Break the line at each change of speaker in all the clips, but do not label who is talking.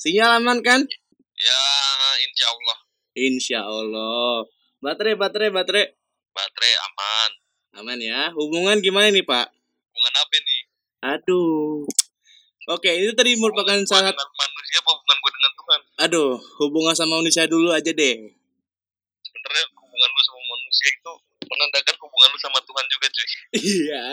Sinyal aman kan?
Ya, insya Allah.
Insya Allah. Baterai, baterai, baterai.
Baterai aman.
Aman ya. Hubungan gimana nih, Pak?
Hubungan apa nih?
Aduh. Oke, itu tadi merupakan
Hubungan
salah
dengan manusia apa hubungan gue dengan Tuhan?
Aduh, hubungan sama manusia dulu aja deh.
Sebenarnya hubungan lu sama manusia itu menandakan hubungan lu sama Tuhan juga cuy.
Iya.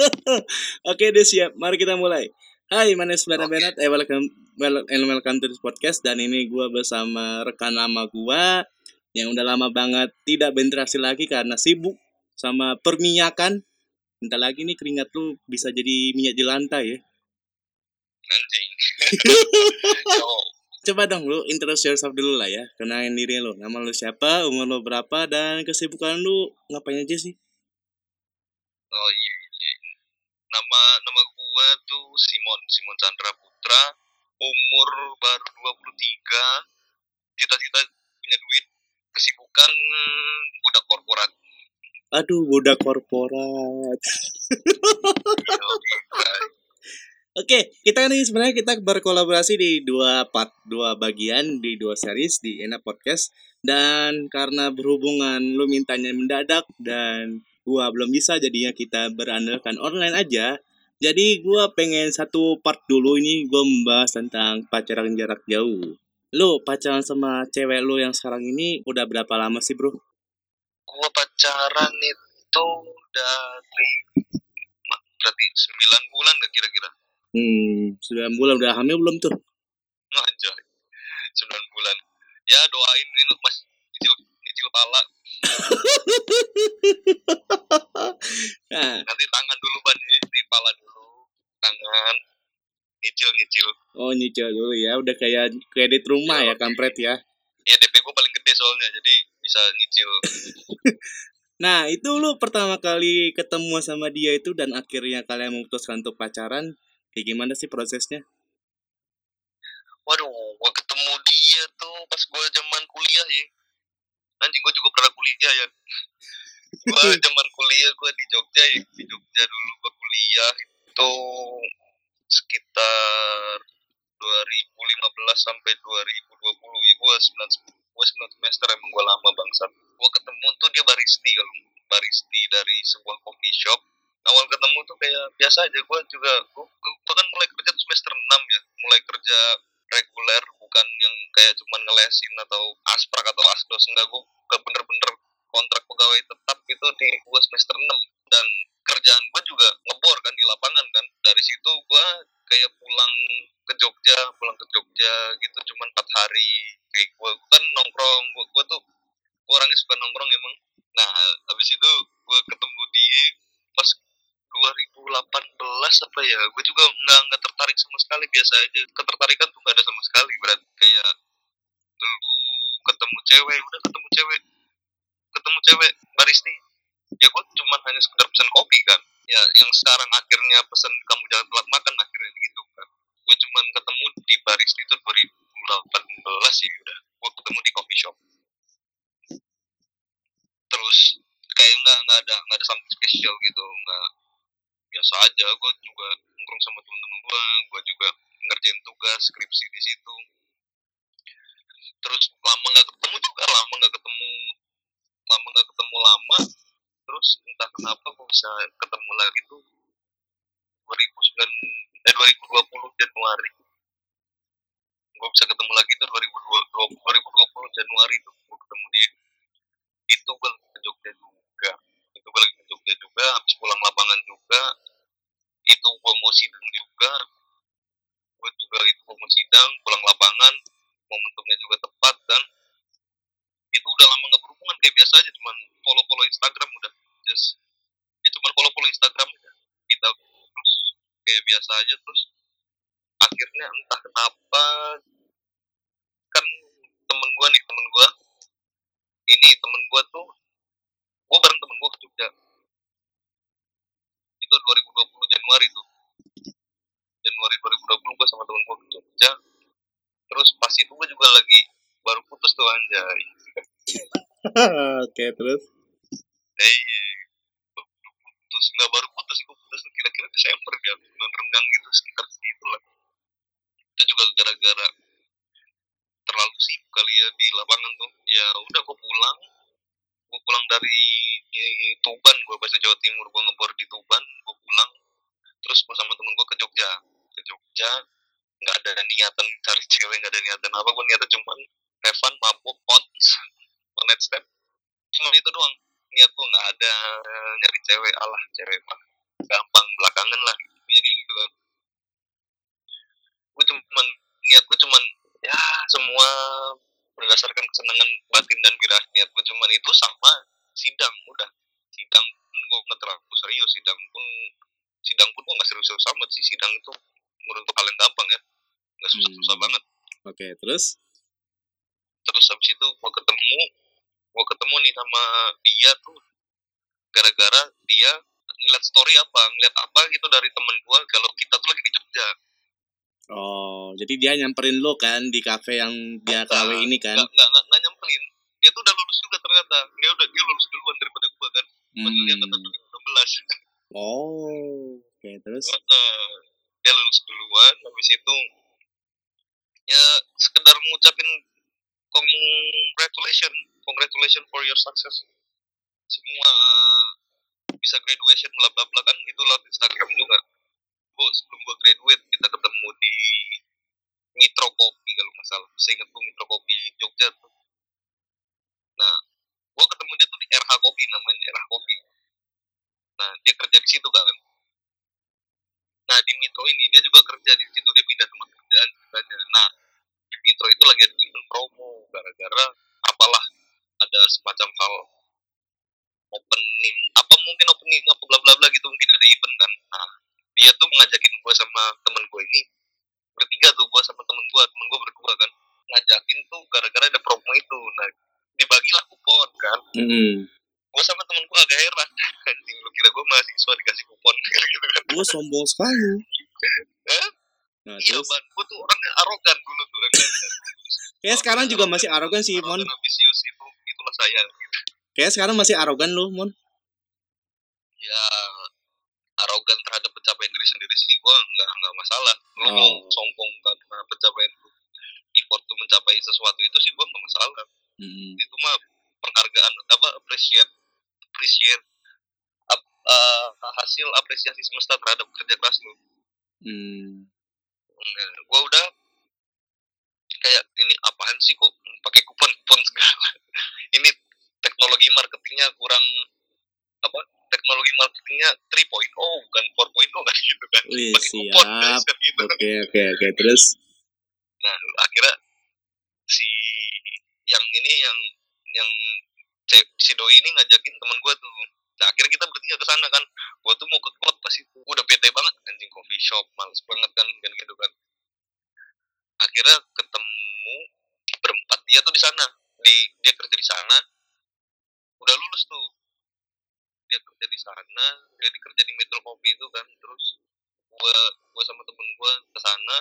Oke deh siap. Mari kita mulai. Hai, my name is Bernard
Oke.
Bernard. Eh, welcome, well, and welcome to this podcast. Dan ini gua bersama rekan lama gua yang udah lama banget tidak berinteraksi lagi karena sibuk sama perminyakan. Bentar lagi nih keringat lu bisa jadi minyak di lantai ya.
Yo,
Coba dong lu introduce yourself dulu lah ya. Kenalin diri lu. Nama lu siapa, umur lu berapa, dan kesibukan lu ngapain aja sih?
oh iya, iya. Nama nama gua tuh Simon, Simon Chandra Putra. Umur baru 23. Cita-cita punya duit. Kesibukan budak korporat.
Aduh, budak korporat. Oke, kita nih sebenarnya kita berkolaborasi di dua part, dua bagian di dua series di Enak Podcast dan karena berhubungan lu mintanya mendadak dan gua belum bisa jadinya kita berandalkan online aja. Jadi gua pengen satu part dulu ini gua membahas tentang pacaran jarak jauh. Lu pacaran sama cewek lu yang sekarang ini udah berapa lama sih, Bro?
gua pacaran itu dari berarti 9 bulan gak kira-kira
Hmm, 9 bulan udah hamil belum tuh?
ngajar 9 bulan ya doain ini mas nyicil nyicil pala
Nah,
nanti tangan dulu ban ini di pala dulu. Tangan. Nyicil nyicil
Oh nyicil dulu ya, udah kayak kredit rumah ya kampret ya.
ya DP gua paling gede soalnya jadi bisa nyicil
Nah itu lu pertama kali ketemu sama dia itu dan akhirnya kalian memutuskan untuk pacaran, kayak gimana sih prosesnya?
waduh gua ketemu dia tuh pas gua zaman kuliah ya anjing gua juga pernah kuliah ya. Gua zaman kuliah gua di Jogja ya di Jogja dulu gua kuliah itu sekitar 2015 sampai 2020 ya gua 9 gua 9 semester emang gua lama bangsat. Gua ketemu tuh dia baristi kalau baristi dari sebuah coffee shop. Awal ketemu tuh kayak biasa aja gua juga gua, gua kan mulai kerja tuh semester 6 ya mulai kerja reguler bukan yang kayak cuman ngelesin atau asprak atau asdos enggak gua ke bener-bener kontrak pegawai tetap gitu di gua semester 6 dan kerjaan gua juga ngebor kan di lapangan kan. Dari situ gua kayak pulang ke Jogja pulang ke Jogja gitu cuman empat hari. Kayak gua kan nongkrong gua, gua tuh gua orangnya suka nongkrong emang. Nah habis itu gua ketemu dia pas 2018 apa ya gue juga nggak nggak tertarik sama sekali biasa aja. Ketertarikan tuh nggak ada sama sekali berarti kayak lu ketemu cewek udah ketemu cewek ketemu cewek baristi ya gue cuma hanya sekedar pesan kopi kan ya yang sekarang akhirnya pesan kamu jangan telat makan akhirnya gitu kan gue cuma ketemu di baristi itu 2018 sih udah gue ketemu di coffee shop terus kayak nggak nggak ada nggak ada something spesial gitu nggak biasa aja gue juga nongkrong sama temen-temen gue gue juga ngerjain tugas skripsi di situ terus lama nggak ketemu juga lama nggak ketemu lama nggak ketemu lama terus entah kenapa gue bisa ketemu lagi tuh 2009 eh 2020 Januari gue bisa ketemu lagi tuh 2020 2020 Januari tuh gue ketemu dia itu gue lagi ke Jogja juga itu gue lagi ke Jogja juga habis pulang lapangan juga itu gue mau sidang juga gue juga itu gue mau sidang pulang lapangan momentumnya juga tepat dan itu udah lama nggak berhubungan kayak biasa aja cuman follow follow Instagram udah just ya cuman follow follow Instagram aja kita terus kayak biasa aja terus akhirnya entah kenapa kan temen gue nih temen gue ini temen gue tuh gue bareng temen gue ke Jogja. Itu 2020 Januari tuh. Januari 2020 gue sama temen gue ke Jogja. Terus pas itu gue juga lagi baru putus tuh anjay.
Oke terus.
eh putus nggak baru putus gue putus tuh kira-kira Desember dia bulan renggang gitu sekitar segitu lah itu juga gara-gara terlalu sibuk kali ya di lapangan tuh. Ya udah gue pulang. Gue pulang dari di Tuban gue bahasa Jawa Timur gue ngebor di Tuban gue pulang. Terus gue sama temen gue ke Jogja. Ke Jogja nggak ada niatan cari cewek nggak ada niatan apa. Gue niatan cuman Evan mabuk ons. One stand cuma itu doang. Niat gue nggak ada nyari cewek. Alah cewek mah gampang belakangan lah. Ya gitu kan. Gue gue cuman ya semua berdasarkan kesenangan batin dan birahi niat gue cuman itu sama sidang udah. Sidang pun gue nggak terlalu serius sidang pun sidang pun gue nggak serius-serius amat sih. Sidang itu menurut gue paling gampang ya. Nggak susah-susah
Hmm.
banget.
Oke, terus?
terus habis itu gue ketemu gue ketemu nih sama dia tuh. Gara-gara dia ngeliat story apa ngeliat apa gitu dari temen gue kalau kita tuh lagi di Jogja
Oh, jadi dia nyamperin lo kan di kafe yang dia. KW ini kan?
nggak nggak nggak nggak nyamperin dia tuh udah lulus juga ternyata dia udah dia lulus duluan daripada gue kan padahal dia angkatan
Hmm.
2016
Oh, oke, terus?
Heeh. dia lulus duluan habis itu ya sekedar ngucapin congratulation congratulation for your success semua bisa graduation bla bla bla kan itu lewat Instagram juga gue sebelum gue graduate kita ketemu di Mitro Kopi kalau nggak salah. Saya ingat gue Mitro Kopi Jogja tuh. Nah gue ketemu dia tuh di RH Kopi namanya RH Kopi. Nah dia kerja di situ kan. Nah di Mitro ini dia juga kerja di situ. Dia pindah tempat kerjaan ceritanya. Nah di Mitro itu lagi ada event promo gara-gara apalah ada semacam hal opening apa mungkin opening apa bla bla bla gitu mungkin ada event kan. Nah dia tuh ngajakin gue sama temen gue ini bertiga tuh gue sama temen gue temen gue berdua kan. Ngajakin tuh gara-gara ada promo itu. Nah dibagilah kupon kan.
Hmm.
gue sama temen gue agak heran. Anjing lu kira gue mahasiswa dikasih kupon? Gitu kan.
Gue sombong sekali. Nah,
iya
terus?
ban gue tuh orangnya arogan dulu tuh.
Kayak sekarang juga masih arogan sih, Mon.
ambisius itu. Itulah saya
Kayak sekarang masih arogan lo, Mon.
ya arogan terhadap pencapaian diri sendiri sih gue nggak nggak masalah lu
Oh.
mau sombong karena pencapaian lu effort tuh mencapai sesuatu itu sih gue nggak masalah
Hmm.
itu mah penghargaan apa appreciate appreciate ap- eh, hasil apresiasi semesta terhadap kerja keras lu
Hmm.
gue udah kayak ini apaan sih kok pakai kupon kupon segala ini teknologi marketingnya kurang apa teknologi marketingnya 3.0 bukan 4.0 kan? Gitu kan?
Wih,
pakai kupon guys, kan gitu
Oke, oke, oke. Terus?
nah akhirnya si yang ini yang yang si doi ini ngajakin teman gue tuh. Nah akhirnya kita bertiga ke sana kan. Gue tuh mau ke klub pas itu. Gua udah bete banget anjing coffee shop males banget kan kan gitu kan. Akhirnya ketemu berempat dia tuh di sana. Di dia kerja di sana. Udah lulus tuh dia kerja di sana dia kerja di Metro Kopi itu kan terus gua gua sama temen gua ke sana.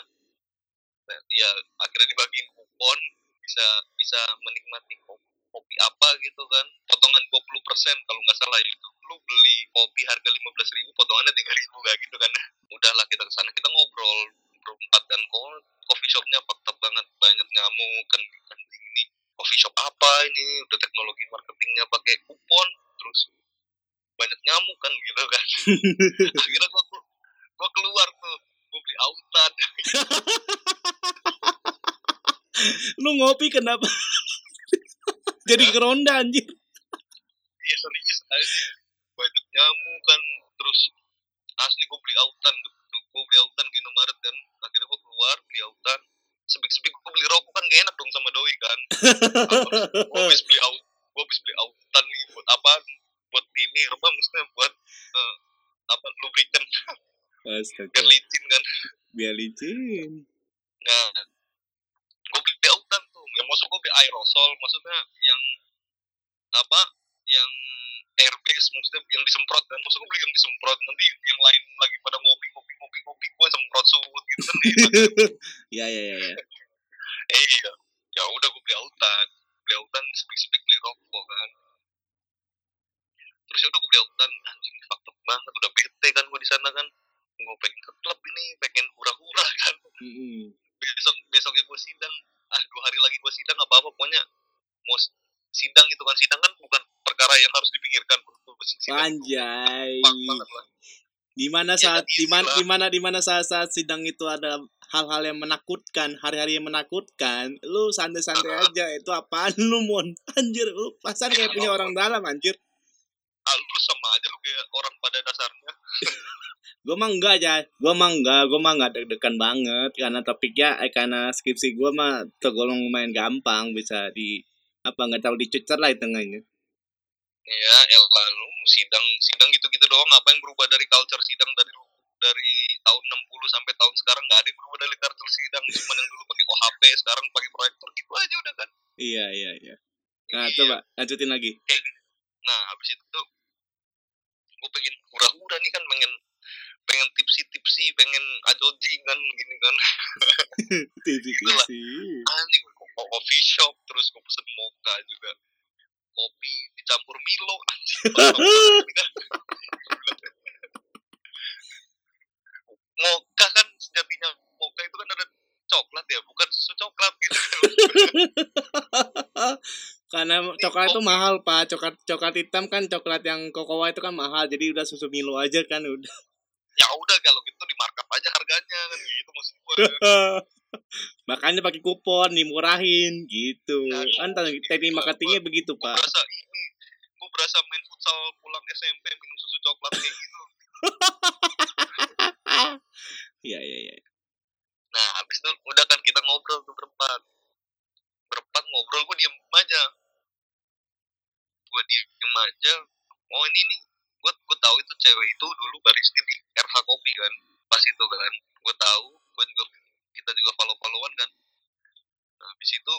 Ya akhirnya dibagiin kupon bisa bisa menikmati kopi, kopi apa gitu kan. Potongan 20% kalau nggak salah itu. Lu beli kopi harga 15.000 ribu potongannya 3.000 ribu kayak gitu kan. Udahlah kita ke sana kita ngobrol berempat dan kok coffee shopnya fakta banget banyak nyamuk kan kan ini coffee shop apa ini? Udah teknologi marketingnya pakai kupon terus nyamuk kan gitu kan. Akhirnya gua gua keluar tuh gua beli autan.
Lu ngopi kenapa? Jadi keronda anjir.
iya serius banyak nyamuk kan terus asli gue beli autan gue beli autan di Indomaret kan. Akhirnya gue keluar beli autan. Sebik-sebik gue beli rokok kan gak enak dong sama doi kan. Gue habis beli aut gue habis beli autan nih buat apa buat ini apa maksudnya buat eh, apa lubrikan
Astaga.
biar licin kan?
Biar licin.
nah gue beli autan tuh. Ya maksud gue beli aerosol maksudnya yang apa? Yang airbase maksudnya yang disemprot kan? Maksud gue beli yang disemprot nanti yang lain lagi pada ngopi ngopi ngopi ngopi gue semprot suut gitu kan.
Ya, ya, ya, ya.
eh iya ya udah gue beli autan beli autan sepik sepik beli rokok kan terus ya udah gue beli autan anjing fakta banget udah bete kan gue di sana kan gue pengen ke klub ini pengen hura-hura kan
Mm-mm.
besok besoknya gue sidang ah dua hari lagi gue sidang apa apa pokoknya mau s- sidang itu kan sidang kan bukan perkara yang harus dipikirkan sidang
Anjay. Di mana
Ya,
saat di mana di mana di mana saat-saat sidang itu ada hal-hal yang menakutkan, hari-hari yang menakutkan, lu santai-santai aja. Itu apaan lu, Mon? Anjir, lu pasan kayak punya orang dalam, anjir.
ah, lu sama aja lu kayak orang pada dasarnya
Gue mah enggak aja, gue mah enggak, gue mah enggak deg-degan banget karena topiknya, eh, karena skripsi gue mah tergolong lumayan gampang bisa di apa nggak tahu dicucer lah tengahnya.
Ya elah lu sidang sidang gitu gitu doang apa yang berubah dari culture sidang dari dari tahun 60 sampai tahun sekarang nggak ada yang berubah dari culture sidang cuma yang dulu pakai OHP sekarang pakai proyektor gitu aja udah kan
Iya iya iya. Nah
Iya.
coba lanjutin lagi.
nah habis itu tuh gue pengen hura-hura nih kan pengen pengen tipsi-tipsi pengen ajojing kan gini kan Itulah.
Tipsi.
anjing gue ke coffee shop terus gue pesen mocha juga kopi dicampur Milo mocha kan sejatinya mocha itu kan ada coklat ya bukan susu coklat gitu.
Karena coklat itu mahal pak, coklat coklat hitam kan coklat yang kokoa itu kan mahal, jadi udah susu Milo aja kan udah.
ya udah kalau gitu di markup aja harganya kan gitu maksud gue
Makanya pakai kupon dimurahin gitu.
Nah,
Kan teknik marketingnya begitu pak.
berasa ini gue berasa main futsal pulang SMP minum susu coklat kayak gitu
Iya iya iya.
nah habis itu udah kan kita ngobrol tuh berempat berempat ngobrol gue diem aja gue diem aja oh ini nih gue gue tahu itu cewek itu dulu baris di RH Kopi kan pas itu kan gue tahu gue juga kita juga follow followan kan. Nah, habis itu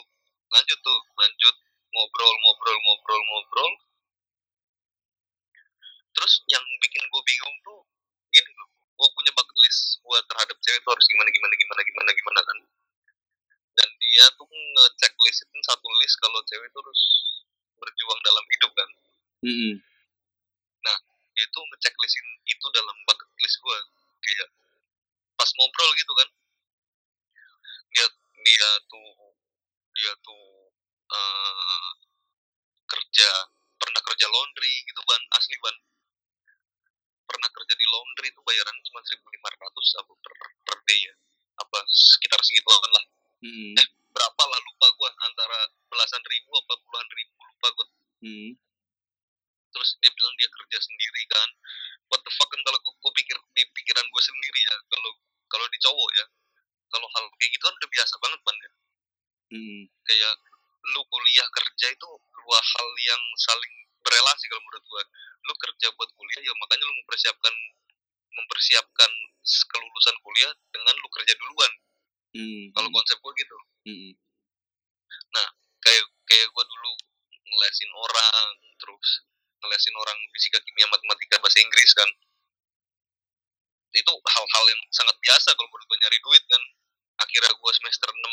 lanjut tuh lanjut ngobrol ngobrol ngobrol ngobrol. Terus yang bikin gue bingung tuh gini gue punya bucket list gue terhadap cewek itu harus gimana gimana gimana gimana gimana kan. Dan dia tuh ngecek listin satu list kalau cewek itu harus berjuang dalam hidup kan.
Mm-mm.
dia tuh ngecek listin itu dalam bucket list gue kayak pas ngobrol gitu kan dia tuh dia tuh eh, kerja pernah kerja laundry gitu ban asli ban. Pernah kerja di laundry itu bayaran cuma 1500 apa per, per day ya. Apa sekitar segituan lah.
Mm-mm.
berapa lah lupa gua antara belasan ribu apa puluhan ribu lupa gua.
Mm.
terus dia bilang dia kerja sendiri kan. What the fuck kan kalau gua, gua pikir di pikiran gua sendiri ya kalau kalau di cowok ya kalau hal kayak gitu kan udah biasa banget ban ya
Mm.
kayak lu kuliah kerja itu dua hal yang saling berelasi kalau menurut gua lu kerja buat kuliah ya makanya lu mempersiapkan mempersiapkan kelulusan kuliah dengan lu kerja duluan
Mm.
kalau konsep gua gitu
Mm.
kayak kayak gua dulu ngelesin orang terus ngelesin orang fisika kimia matematika bahasa Inggris kan itu hal-hal yang sangat biasa kalau menurut gue nyari duit kan akhirnya gue semester 6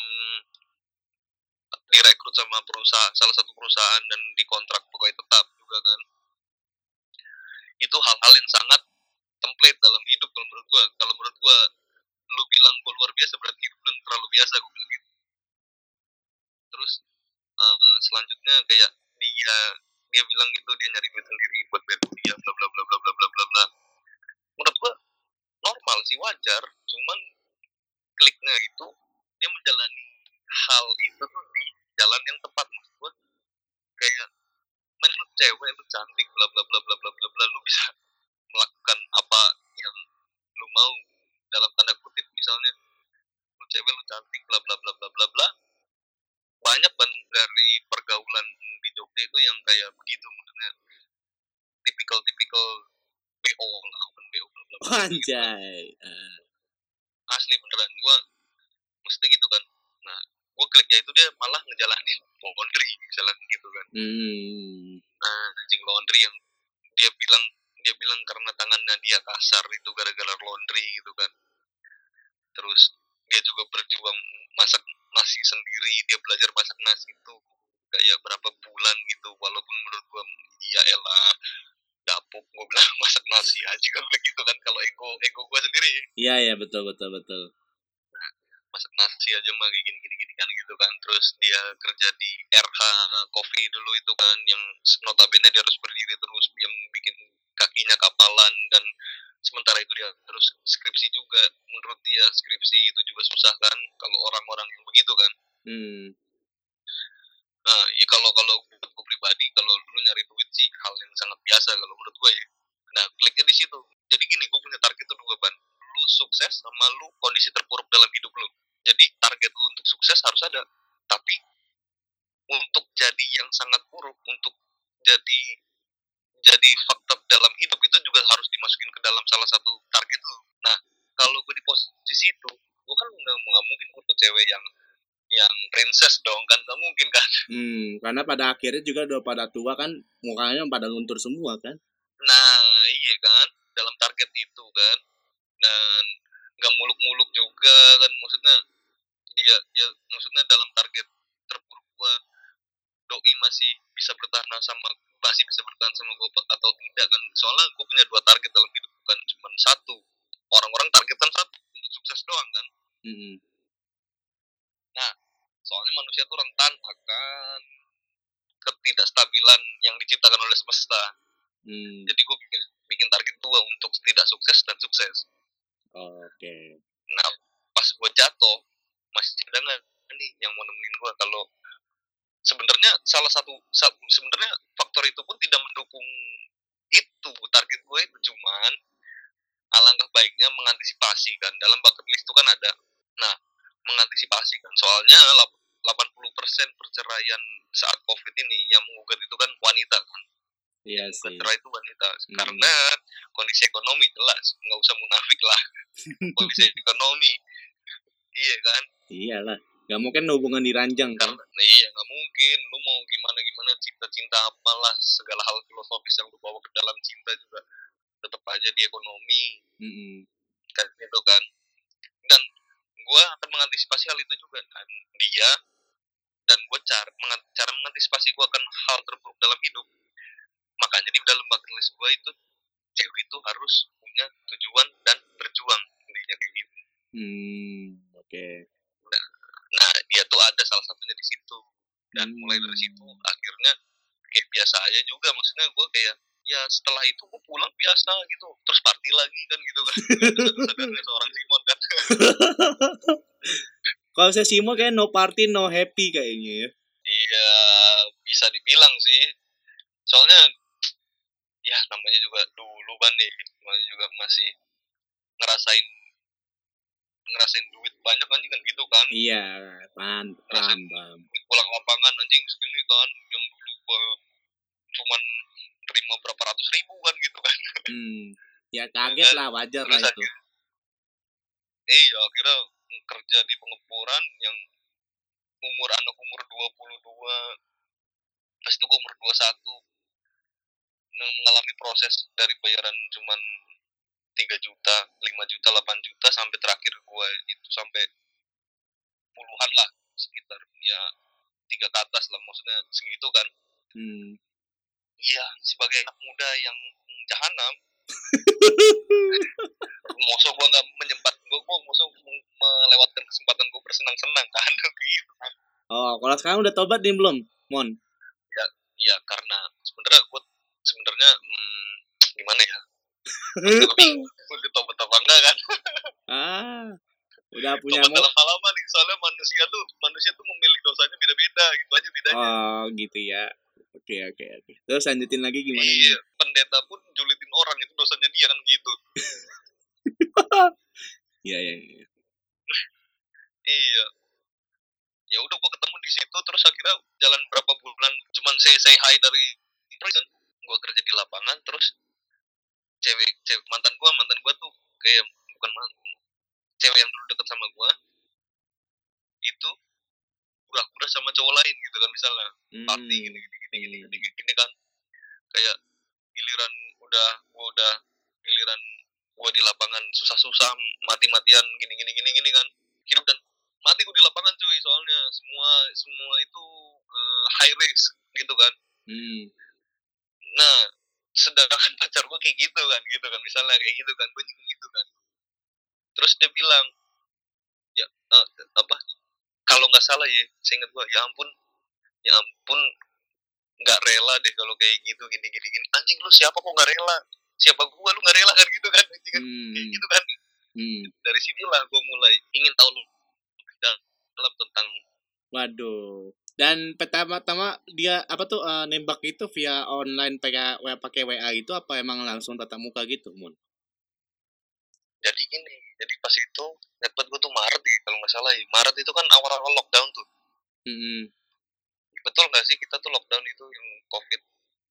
direkrut sama perusahaan salah satu perusahaan dan dikontrak pegawai tetap juga kan. Itu hal-hal yang sangat template dalam hidup kalau menurut gue kalau menurut gue lu bilang gue luar biasa berarti hidup lu terlalu biasa gue bilang gitu. Terus eh, selanjutnya kayak dia dia bilang gitu dia nyari duit sendiri buat bayar kuliah bla bla bla bla bla bla bla. Menurut gua normal sih wajar. Cuman kliknya itu dia menjalani hal itu tuh di jalan yang tepat maksud kayak men lu cewek lu cantik bla bla bla bla bla bla bla lu bisa melakukan apa yang lu mau dalam tanda kutip misalnya lu cewek lu cantik bla bla bla bla bla bla banyak ban dari pergaulan di Jogja itu yang kayak begitu maksudnya tipikal tipikal BO lah open BO bla bla bla gitu. Asli beneran. Gua mesti gitu kan. Nah gua kliknya itu dia malah ngejalanin laundry misalnya gitu kan.
Mm.
nah anjing laundry yang dia bilang dia bilang karena tangannya dia kasar itu gara-gara laundry gitu kan. Terus dia juga berjuang masak nasi sendiri dia belajar masak nasi itu kayak berapa bulan gitu. Walaupun menurut gua ya elah dapo gue bilang masak nasi aja kan begitu kan kalau ego ego gue sendiri.
Iya iya betul betul betul.
Masak nasi aja mah kayak gini gini gini kan gitu kan. Terus dia kerja di RH Coffee dulu itu kan yang notabene dia harus berdiri terus yang bikin kakinya kapalan dan sementara itu dia terus skripsi juga. Menurut dia skripsi itu juga susah kan kalau orang-orang yang begitu kan.
Hmm.
nah ya kalau kalau gue pribadi kalau dulu nyari duit sih hal yang biasa kalau menurut gue ya. Nah kliknya di situ. Jadi gini gue punya target itu dua ban. Lu sukses sama lu kondisi terpuruk dalam hidup lu. Jadi target lu untuk sukses harus ada. Tapi untuk jadi yang sangat buruk untuk jadi jadi fakta dalam hidup itu juga harus dimasukin ke dalam salah satu target lu. Nah, kalau gue di posisi itu, gue kan nggak mungkin untuk cewek yang yang princess dong kan nggak mungkin kan?
Hmm karena pada akhirnya juga udah pada tua kan mukanya pada luntur semua kan?
Nah iya kan? Dalam target itu kan? Dan nggak muluk-muluk juga kan? Maksudnya dia ya maksudnya dalam target terburuk gua doi masih bisa bertahan sama masih bisa bertahan sama gue atau tidak kan? Soalnya gue punya dua target dalam hidup bukan cuma satu. Orang-orang target kan satu untuk sukses doang kan?
Hmm.
Soalnya manusia tuh rentan akan ketidakstabilan yang diciptakan oleh semesta.
Hmm.
jadi gue bikin, bikin target dua untuk tidak sukses dan sukses.
Oke. Okay.
nah pas gue jatuh masih ada nggak nih yang mau nemenin gue kalau sebenarnya salah satu sebenarnya faktor itu pun tidak mendukung itu target gue itu. Cuman alangkah baiknya mengantisipasi kan. Dalam bucket list itu kan ada. Nah mengantisipasi kan. Soalnya 80% perceraian saat covid ini yang menggugat itu kan wanita kan
Iya sih.
Itu wanita hmm. karena kondisi ekonomi jelas nggak usah munafik lah kondisi ekonomi iya kan
iyalah Gak mungkin hubungan diranjang kan?
Nah, iya gak mungkin. Lu mau gimana gimana cinta-cinta apalah segala hal filosofis yang lu bawa ke dalam cinta juga tetap aja di ekonomi.
Mm -hmm.
Kan gitu kan. Dan gue akan mengantisipasi hal itu juga kan. Dia dan gue cara, cara mengantisipasi gue akan hal terburuk dalam hidup. Makanya di dalam bucket list gue itu cewek itu harus punya tujuan dan berjuang intinya kayak gitu.
Hmm, oke. Okay.
Nah, nah dia tuh ada salah satunya di situ dan hmm. mulai dari situ akhirnya kayak biasa aja juga maksudnya gue kayak ya setelah itu gue pulang biasa gitu terus party lagi kan gitu kan seorang Simon kan
kalau saya Simon kayak no party no happy kayaknya ya.
Iya bisa dibilang sih. Soalnya ya namanya juga dulu ban nih namanya juga masih ngerasain ngerasain duit banyak anjing kan gitu kan.
Iya pan paham paham
duit pulang lapangan anjing segini kan yang dulu gua cuman terima berapa ratus ribu kan gitu kan.
Hmm ya kaget kan? lah wajar lah itu
iya akhirnya kerja di pengepuran yang umur anak umur 22 pas itu umur 21 mengalami proses dari bayaran cuman 3 juta, 5 juta, 8 juta sampai terakhir gue itu sampai puluhan lah sekitar ya tiga ke atas lah maksudnya segitu kan.
Hmm.
Iya sebagai anak muda yang jahanam. Mosok gue nggak menyempat gue, gue mosok melewatkan kesempatan gue bersenang-senang kan gitu kan.
Oh, kalau sekarang udah tobat nih belum, Mon?
Ya, ya karena sebenarnya gue sebenarnya hmm, gimana ya? udah tobat apa enggak kan
ah udah punya
tobat dalam halaman nih soalnya manusia tuh manusia tuh memilih dosanya beda-beda gitu aja bedanya
oh gitu ya oke oke oke terus lanjutin lagi gimana
iya nih? pendeta pun julitin orang itu dosanya dia kan gitu
iya iya iya
iya. Ya udah gua ketemu di situ terus akhirnya jalan berapa bulan cuman say say hi dari prison gua kerja di lapangan terus cewek cewek mantan gue mantan gue tuh kayak bukan mantan cewek yang dulu deket sama gue itu pura-pura sama cowok lain gitu kan misalnya. Hmm. party gini gini gini gini gini, gini, gini kan. Kayak giliran udah gue udah giliran gue di lapangan susah-susah mati-matian gini gini gini gini kan. Hidup dan mati gue di lapangan cuy soalnya semua semua itu uh, high risk gitu kan.
Hmm.
nah sedangkan pacar gue kayak gitu kan gitu kan misalnya kayak gitu kan gue juga gitu kan. Terus dia bilang ya uh, apa kalau nggak salah ya saya ingat gue ya ampun ya ampun nggak rela deh kalau kayak gitu gini gini gini. Anjing lu siapa kok nggak rela siapa gua lu nggak rela kan gitu kan anjing kan
Hmm.
kayak gitu kan
Hmm.
dari sinilah gue mulai ingin tahu lebih dalam tentang
Waduh. Dan pertama-tama dia apa tuh eh, nembak itu via online pakai WA pakai WA itu apa emang langsung tatap muka gitu, Mun?
jadi gini jadi pas itu dapat gue tuh Maret ya kalau nggak salah ya Maret itu kan awal-awal lockdown tuh
Hmm.
betul nggak sih kita tuh lockdown itu yang covid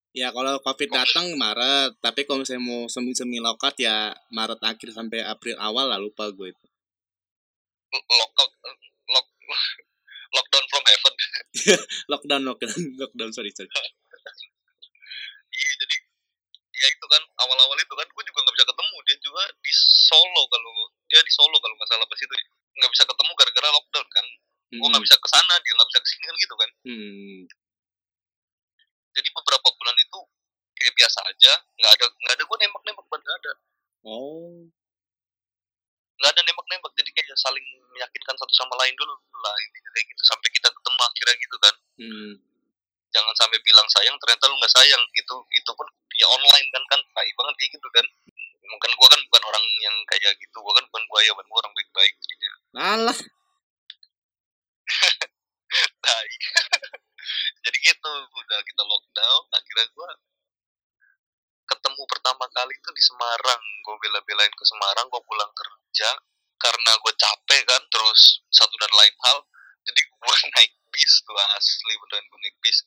Ya kalau Covid datang Maret, tapi kalau misalnya mau semi-semi lokat ya Maret akhir sampai April awal lah lupa gue itu.
lockout lock lockdown from heaven
Lockdown, lockdown, lockdown, sorry, sorry.
iya jadi ya itu kan awal-awal itu kan gue juga nggak bisa ketemu dia juga di Solo kalau dia di Solo kalau nggak salah pas itu nggak bisa ketemu gara-gara lockdown kan gue nggak
Hmm.
bisa ke sana dia nggak bisa ke sini kan gitu kan
Hmm.
Jadi beberapa bulan itu kayak biasa aja nggak ada nggak ada gue nembak nembak nggak ada.
Oh.
nggak ada nembak nembak jadi kayak saling meyakinkan satu sama lain dulu lah intinya kayak gitu. Sampai kita ketemu akhirnya gitu kan.
Hmm.
jangan sampai bilang sayang ternyata lu nggak sayang. Itu itu pun ya online kan kan. Tai banget kayak gitu kan. Mungkin gua kan bukan orang yang kayak gitu. Gua kan bukan buaya bukan orang baik-baik jadinya.
Alah.
tai jadi gitu udah kita lockdown akhirnya gua ketemu pertama kali itu di Semarang. Gua bela-belain ke Semarang gua pulang kerja. Karena gue capek kan terus satu dan lain hal jadi gua naik bis tuh asli beneran gue naik bis.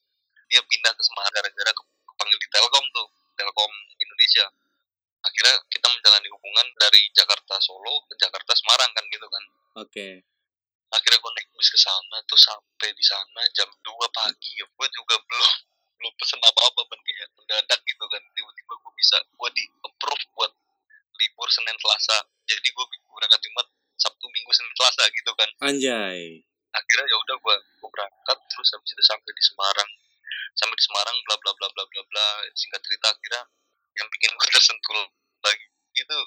Dia pindah ke Semarang gara-gara ke- kepanggil di Telkom tuh Telkom Indonesia. Akhirnya kita menjalani hubungan dari Jakarta Solo ke Jakarta Semarang kan gitu kan.
Oke.
Akhirnya gue naik bis ke sana tuh sampai di sana jam 2 pagi. Ya gue juga belum belum pesen apa apa kan kayak mendadak gitu kan. Tiba-tiba gue bisa gue di approve buat libur Senin Selasa. Jadi gue berangkat Jumat Sabtu Minggu Senin Selasa gitu kan.
Anjay.
akhirnya ya udah gue gue berangkat terus habis itu sampai di Semarang. Sampai di Semarang bla bla bla bla bla bla. Singkat cerita akhirnya yang bikin gue tersentuh lagi itu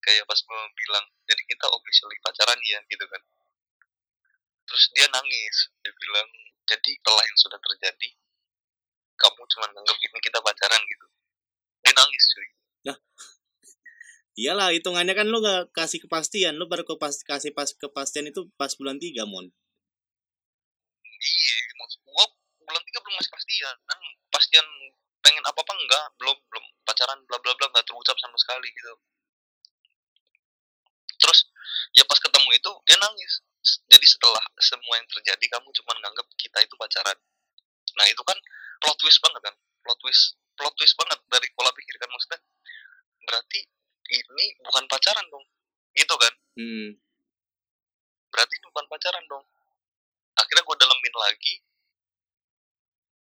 kayak pas gue bilang jadi kita officially pacaran ya gitu kan terus dia nangis dia bilang jadi setelah yang sudah terjadi kamu cuma nganggap ini kita pacaran gitu dia nangis cuy
Iyalah, hitungannya kan lu gak kasih kepastian. Lu baru kepas kasih pas kepastian itu pas bulan 3, Mon.
iya maksud gua bulan tiga belum masih pastian kan pastian pengen apa apa enggak belum belum pacaran bla bla bla nggak terucap sama sekali gitu terus ya pas ketemu itu dia nangis jadi setelah semua yang terjadi kamu cuma nganggap kita itu pacaran. Nah itu kan plot twist banget kan? Plot twist plot twist banget dari pola pikir kan maksudnya. Berarti ini bukan pacaran dong. Gitu kan?
Hmm.
berarti ini bukan pacaran dong. Akhirnya gue dalemin lagi.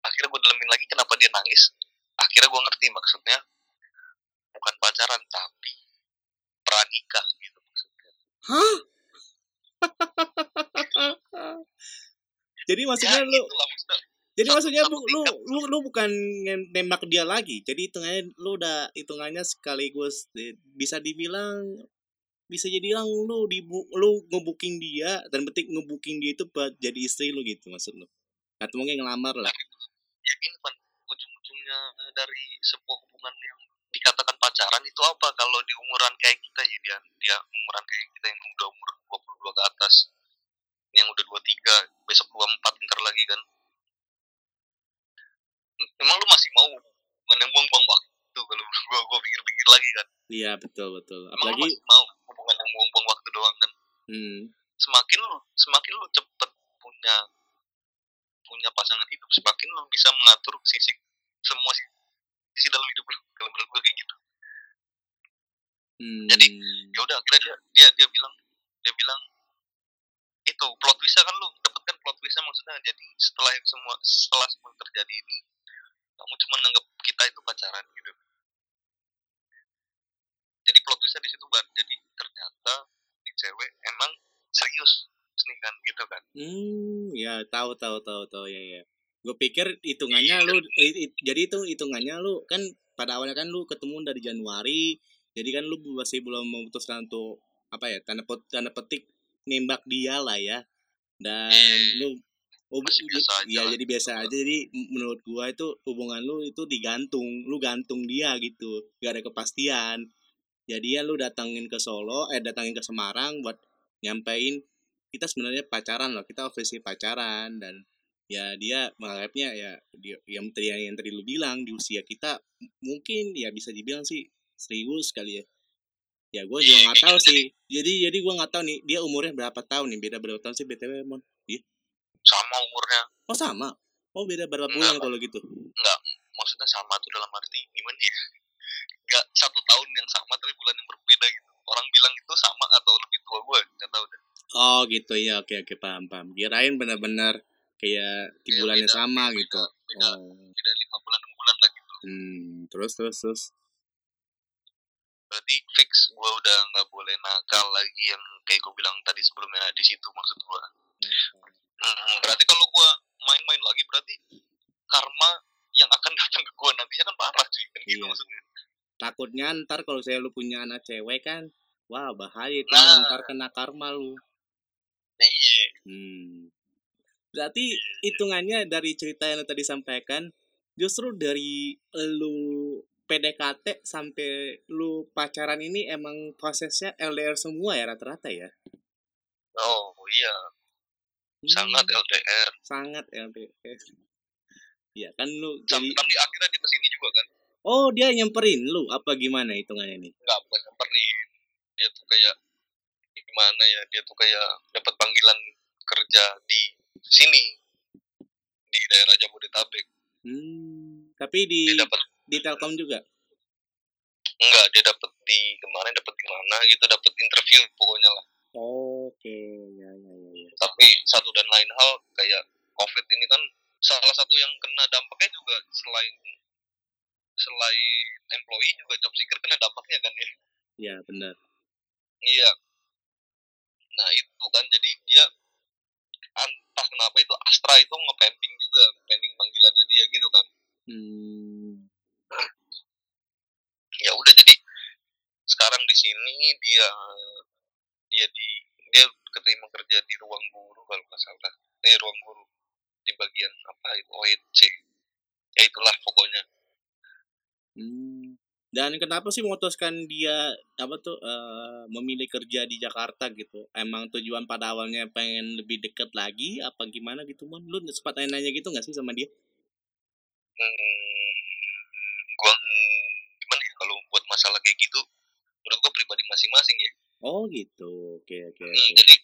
Akhirnya gue dalemin lagi kenapa dia nangis. Akhirnya gue ngerti maksudnya. Bukan pacaran tapi pranikah gitu maksudnya.
Hah? Jadi maksudnya
ya,
lu
itulah maksudnya
jadi
satu-
maksudnya
satu
lu,
tingkat.
lu lu bukan nembak dia lagi. Jadi hitungannya lu udah hitungannya sekaligus eh, bisa dibilang bisa jadi bilang lu di lu ngebooking dia dan betik ngebooking dia itu buat jadi istri lu gitu maksud lu. Atau mungkin ngelamar lah.
ya ini kan ujung-ujungnya dari sebuah hubungan yang dikatakan pacaran itu apa? Kalau di umuran kayak kita ya dia dia umuran kayak kita yang udah umur 22 ke atas yang udah 23 besok 24 ntar lagi kan. Emang lu masih mau yang buang-buang waktu kalau gua gua pikir-pikir lagi kan.
Iya betul betul.
emang lu masih mau hubungan yang buang-buang waktu doang kan.
Hmm,
semakin lu semakin lu cepet punya punya pasangan hidup semakin lu bisa mengatur sisi semua sisi, sisi dalam hidup lu kalau menurut gue kayak gitu
hmm,
Jadi, ya udah akhirnya dia dia dia bilang dia bilang itu plot twistnya kan lu dapatkan plot twistnya maksudnya. Jadi setelah yang semua setelah semua terjadi ini kamu cuma nanggap kita itu pacaran gitu. Jadi plot twistnya di situ ban. Jadi ternyata di cewek emang serius nih kan gitu kan.
Hmm, ya tahu tahu tahu tahu ya ya. Gue pikir hitungannya lu i- i- jadi itu hitungannya lu kan pada awalnya kan lu ketemu dari Januari jadi kan lu masih belum memutuskan untuk apa ya tanda pet- tanda petik nembak dia lah ya. Dan
Eh,
lu oh,
biasa aja
ya jadi biasa aja. Jadi m- menurut gua itu hubungan lu itu digantung lu gantung dia gitu. Gak ada kepastian. Jadi ya lu datangin ke Solo eh datangin ke Semarang buat nyampein kita sebenarnya pacaran loh kita official pacaran. Dan ya dia menganggapnya ya dia yang tadi yang tadi lu bilang di usia kita mungkin ya bisa dibilang sih serius kali ya. Ya gue juga
Iya,
nggak tahu sih. Jadi jadi gue nggak tahu nih dia umurnya berapa tahun nih? Beda berapa tahun sih btw mon?
Sama umurnya.
Oh sama? Oh beda berapa
Enggak.
bulan kalau gitu?
Maksudnya sama tuh dalam arti gimana ya nggak satu tahun yang sama tapi bulan yang berbeda gitu. Orang bilang itu sama atau lebih tua gue nggak tahu deh.
Oh gitu. Ya oke oke paham paham. Kirain benar-benar kayak di
Iya,
bulannya
beda,
sama
beda,
gitu.
beda
oh.
beda lima bulan enam bulan lah gitu.
Hmm terus terus terus
berarti fix gue udah nggak boleh nakal lagi yang kayak gue bilang tadi sebelumnya di situ maksud gue Hmm, berarti kalau gue main-main lagi berarti karma yang akan datang ke gue nantinya kan parah cuy kan gitu
Iya.
maksudnya
takutnya ntar kalau saya lu punya anak cewek kan wah bahaya itu
Nah.
ntar kena karma lu
iya
Hmm. Berarti hitungannya dari cerita yang tadi sampaikan, justru dari lu PDKT sampai lu pacaran ini emang prosesnya LDR semua ya rata-rata ya?
oh iya.
Hmm,
sangat LDR
sangat LDR. Ya kan lu jadi
di akhirnya dia ke sini juga kan?
Oh, dia nyamperin lu apa gimana hitungannya nih?
nggak bukan nyamperin dia tuh kayak gimana ya dia tuh kayak dapat panggilan kerja di sini. Di daerah Jabodetabek.
Hmm, tapi di
dia dapat
di Telkom juga.
enggak dia dapat di kemarin dapat di mana gitu dapat interview pokoknya lah
Oke, ya ya ya ya.
tapi satu dan lain hal kayak covid ini kan salah satu yang kena dampaknya juga selain selain employee juga job seeker kena dampaknya kan ya
Ya, benar.
iya nah itu kan jadi dia entah kenapa itu Astra itu nge-pending juga pending panggilannya dia gitu kan
Hmm.
Ya udah jadi sekarang di sini dia dia di dia keterima kerja di ruang guru kalau nggak salah eh ruang guru di bagian apa itu OEC ya itulah pokoknya
Hmm. Dan kenapa sih memutuskan dia apa tuh eh, memilih kerja di Jakarta gitu? Emang tujuan pada awalnya pengen lebih deket lagi apa gimana gitu mon? Lu sempat nanya gitu nggak sih sama dia?
hmm, gua kalau buat masalah kayak gitu menurut gua pribadi masing-masing ya
Oh gitu. Oke oke
Hmm,
oke.
jadi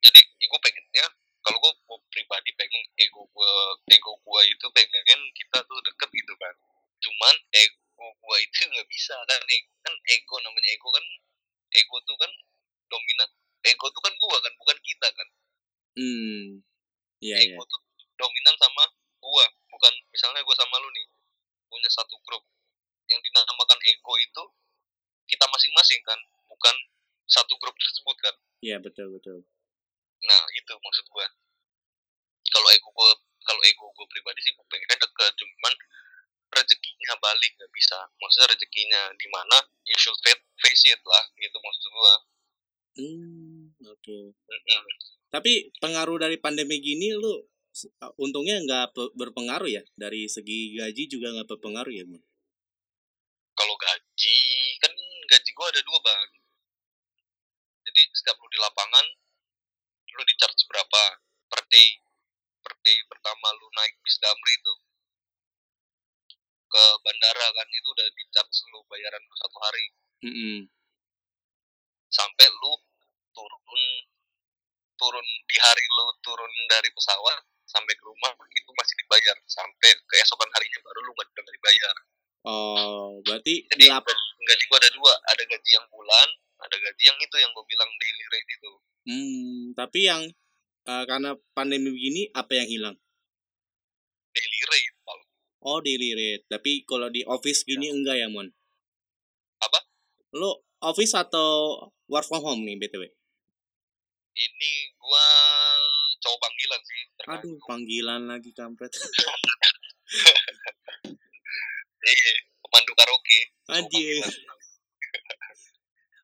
jadi gue pengennya kalau gue pribadi pengen ego gue ego gue itu pengen kita tuh deket gitu kan cuman ego gue itu nggak bisa kan ego, kan ego namanya ego kan ego tuh kan dominan ego tuh kan gue kan bukan kita kan
Hmm. Iya iya.
ego tuh dominan sama gue bukan misalnya gue sama lu nih punya satu grup yang dinamakan ego itu kita masing-masing kan bukan satu grup tersebut kan
Iya betul betul.
Nah itu maksud gue. Kalau ego gue, kalau ego gue pribadi sih gue pengen deket, cuman rezekinya balik nggak bisa. Maksudnya rezekinya di mana, you should fa- face it lah, gitu maksud gue.
Hmm. Oke.
Mm-mm.
Tapi pengaruh dari pandemi gini lu untungnya nggak pe- berpengaruh ya dari segi gaji juga nggak berpengaruh ya mon?
Kalau gaji, kan gaji gue ada dua bang. Jadi setiap lu di lapangan, lu di charge berapa per day. Per day pertama lu naik bis damri itu ke bandara kan itu udah di charge lu bayaran lu satu hari
Hmm.
sampai lu turun turun di hari lu turun dari pesawat sampai ke rumah itu masih dibayar sampai keesokan harinya baru lu nggak dibayar
Oh berarti
jadi
delap-
gaji gua ada dua ada gaji yang bulan ada gaji yang itu yang gua bilang daily rate itu
Hmm, tapi yang eh, karena pandemi begini apa yang hilang?
daily rate kalau
Oh, daily rate. Tapi kalau di office gini enggak ya, Mon?
Apa?
Lo office atau work from home nih, BTW?
ini gua cowok panggilan sih.
Aduh, panggilan lagi kampret.
iya pemandu karaoke
Anjir.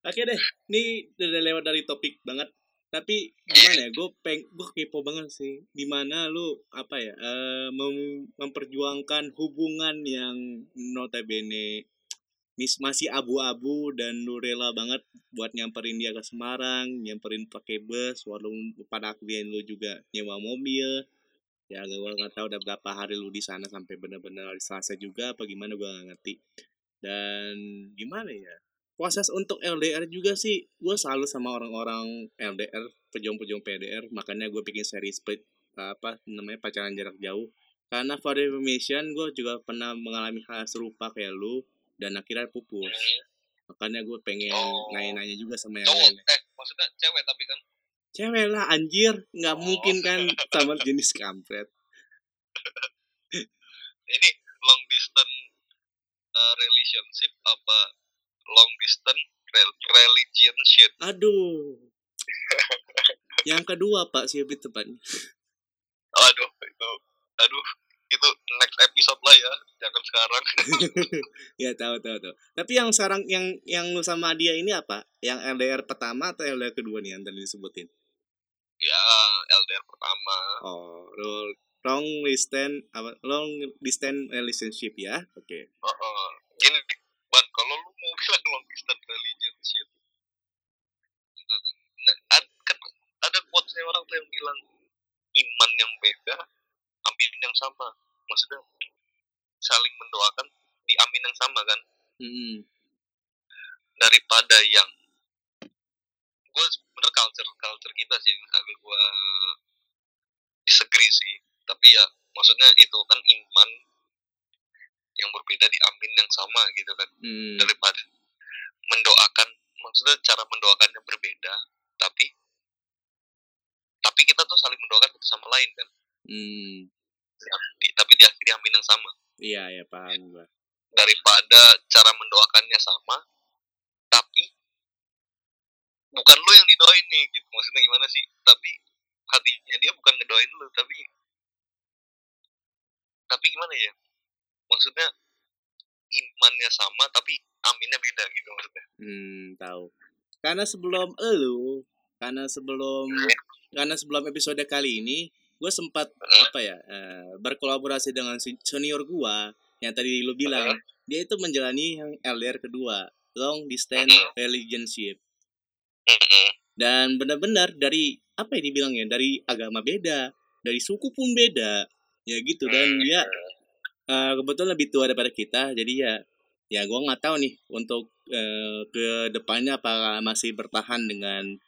Oke deh, ini udah lewat dari topik banget. Tapi gimana ya, gue peng, gue kepo banget sih. Di mana lu apa ya, eh, mem- memperjuangkan hubungan yang notabene mis masih abu-abu dan lu rela banget buat nyamperin dia ke Semarang, nyamperin pakai bus, walaupun pada akhirnya lu juga nyewa mobil. Ya gue nggak tahu udah berapa hari lu di sana sampai bener-bener hari Selasa juga apa gimana gue nggak ngerti. Dan gimana ya? proses untuk LDR juga sih gue selalu sama orang-orang LDR pejuang-pejuang PDR makanya gue bikin seri split apa namanya pacaran jarak jauh karena for information gue juga pernah mengalami hal serupa kayak lu dan akhirnya pupus makanya gue pengen
Oh.
nanya-nanya juga sama yang lain
eh maksudnya cewek tapi kan
cewek lah anjir. Nggak
Oh.
mungkin kan sama jenis kampret.
Ini long distance uh, relationship apa long distance rel relationship?
Aduh. Yang kedua pak sih lebih tepatnya.
Aduh itu aduh itu next episode lah ya jangan sekarang.
Ya tahu tahu tahu. Tapi yang sekarang yang yang lu sama dia ini apa? Yang LDR pertama atau LDR kedua nih yang tadi disebutin
ya LDR pertama.
Oh lu long distance apa long distance relationship ya? Oke.
Heeh. gini ban kalau lu mau bilang long distance relationship nah, ad- kan ada quotes orang tuh yang bilang iman yang beda amin yang sama. Maksudnya saling mendoakan di amin yang sama kan?
Hmm
daripada yang gue sebenernya culture culture kita sih yang agak gue disagree sih. Tapi ya maksudnya itu kan iman yang berbeda di amin yang sama gitu kan.
Hmm.
Daripada mendoakan maksudnya cara mendoakannya berbeda tapi tapi kita tuh saling mendoakan satu sama lain kan.
Hmm.
Di- tapi diakhiri amin yang sama.
Iya ya paham gua.
Daripada cara mendoakannya sama bukan lu yang didoain nih gitu. Maksudnya gimana sih? Tapi hatinya dia bukan ngedoain lu tapi tapi gimana ya? Maksudnya imannya sama tapi aminnya beda gitu maksudnya.
Hmm tahu. Karena sebelum elu karena sebelum karena sebelum episode kali ini gue sempat apa ya eh, berkolaborasi dengan senior gua yang tadi lu bilang. Dia itu menjalani yang LDR kedua long distance relationship. Dan benar-benar dari apa ya dibilangnya dari agama beda dari suku pun beda ya gitu. Dan dia eh, kebetulan lebih tua daripada kita jadi ya ya gua nggak tahu nih untuk eh, ke depannya apakah masih bertahan dengan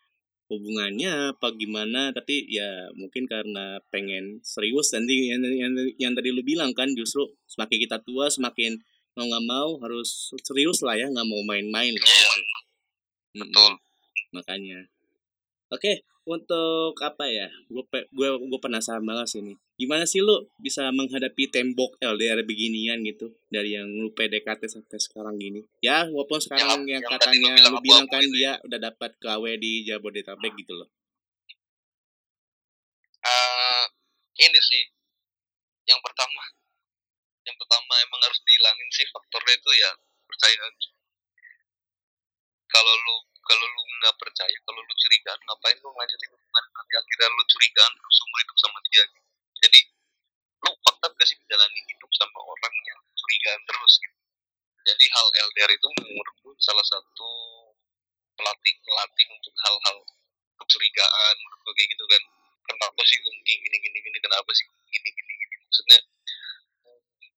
hubungannya apa gimana tapi ya mungkin karena pengen serius nanti yang, yang, yang tadi lu bilang kan justru semakin kita tua semakin mau nggak mau harus serius lah ya nggak mau main-main
Iya,
gitu. Mm-mm.
Betul
makanya. Oke untuk apa ya? Gue gue gue penasaran banget sih ini gimana sih lu bisa menghadapi tembok LDR beginian gitu? Dari yang lu PDKT sampai sekarang gini. Ya walaupun sekarang yang,
yang lu
katanya
bilang
lu bilang kan
itu
dia udah dapat KW di Jabodetabek gitu loh.
Eh, ini sih. Yang pertama. Yang pertama emang harus dihilangin sih faktornya itu ya percaya kalau lu kalau lu nggak percaya kalau lu curigaan ngapain lu ngajarin hubungan nanti akhirnya lu curigaan terus seumur hidup sama dia. Gitu. jadi lu fakta gak sih menjalani hidup sama orang yang curigaan terus gitu? Jadi hal LDR itu menurutku salah satu pelatih pelatih untuk hal-hal kecurigaan menurut gue kayak gitu kan. Kenapa sih kamu gini gini gini kenapa sih gini gini gini? Maksudnya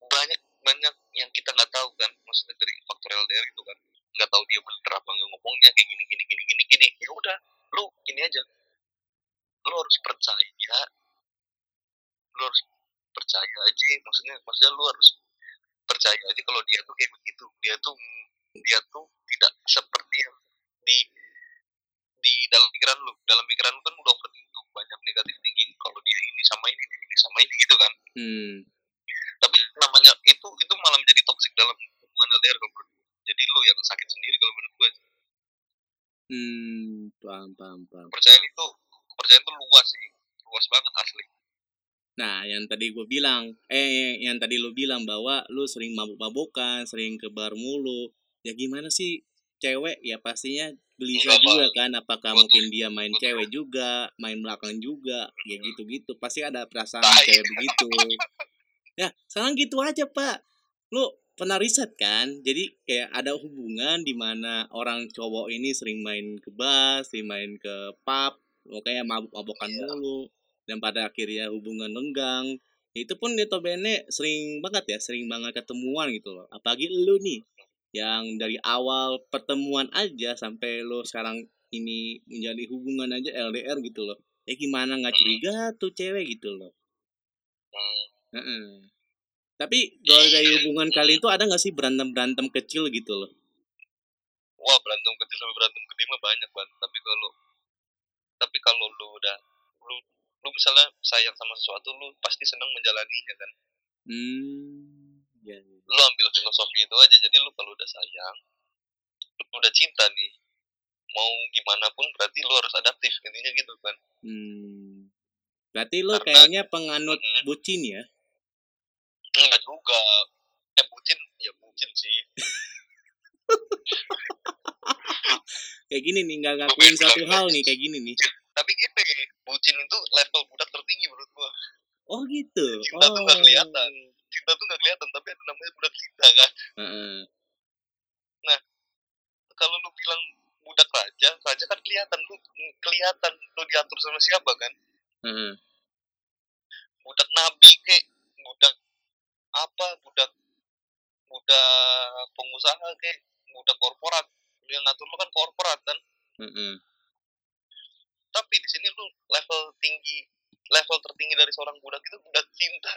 banyak banyak yang kita nggak tahu kan. Maksudnya dari faktor LDR itu kan nggak tahu dia bener apa nggak ngomongnya kayak gini gini gini gini gini. Ya udah lu ini aja. Lu harus percaya. Lu harus percaya aja maksudnya maksudnya lu harus percaya aja kalau dia tuh kayak begitu. Dia tuh dia tuh tidak seperti yang di di dalam pikiran lu. Dalam pikiran lu kan udah overthinking banyak negatif tinggi. Kalau dia ini sama ini ini sama ini gitu kan.
Hmm.
Tapi namanya itu itu malah menjadi toksik dalam hubungan LDR kalau. Jadi lu yang sakit sendiri kalau menurut gue
hmm paham paham paham
kepercayaan itu kepercayaan itu luas sih luas banget asli
Nah, yang tadi gue bilang, eh yang tadi lu bilang bahwa lu sering mabuk-mabukan, sering ke bar mulu. Ya gimana sih cewek ya pastinya gelisah juga kan apakah
Gua-
mungkin dia main
gua-
cewek juga, main belakang juga, ya gitu-gitu. Pasti ada perasaan
Tai.
cewek begitu. Ya, sekarang gitu aja, Pak. Lu pernah riset kan? Jadi kayak ada hubungan di mana orang cowok ini sering main ke bar, sering main ke pub, kayak mabuk-mabukan
Iya.
mulu. Dan pada akhirnya hubungan lenggang itu pun notabene sering banget ya sering banget ketemuan gitu loh. Apalagi lu nih yang dari awal pertemuan aja sampai lo sekarang ini menjadi hubungan aja LDR gitu loh. Ya gimana? Nggak curiga tuh cewek gitu loh.
Hmm.
Tapi kalau dari hubungan kalian itu ada nggak sih berantem berantem kecil gitu loh?
Wah berantem kecil sampai berantem gede mah banyak banget tapi kalau tapi kalau lu udah lu lu misalnya sayang sama sesuatu lu pasti senang menjalaninya kan?
Hmm ya, ya.
lu ambil filosofi itu aja. Jadi lu kalau udah sayang lu udah cinta nih mau gimana pun berarti lu harus adaptif intinya gitu kan?
Hmm. Berarti lo
Karena-
kayaknya penganut
Mhm.
bucin ya
enggak juga. Eh bucin. Ya bucin sih.
Kayak gini nih nggak ngakuin satu hal nih kayak gini nih.
Tapi gini bucin itu level budak tertinggi menurut gua.
Oh gitu?
Cinta tuh nggak
oh.
Kelihatan. cinta tuh nggak kelihatan tapi ada namanya budak cinta kan?
Heeh.
kalau lu bilang budak raja raja kan kelihatan. Lu kelihatan lu diatur sama siapa kan?
Heeh.
budak nabi kek. Budak apa budak budak pengusaha kek budak korporat. Yang ngatur lu kan korporat kan?
Heeh.
tapi di sini lu level tinggi level tertinggi dari seorang budak itu budak cinta.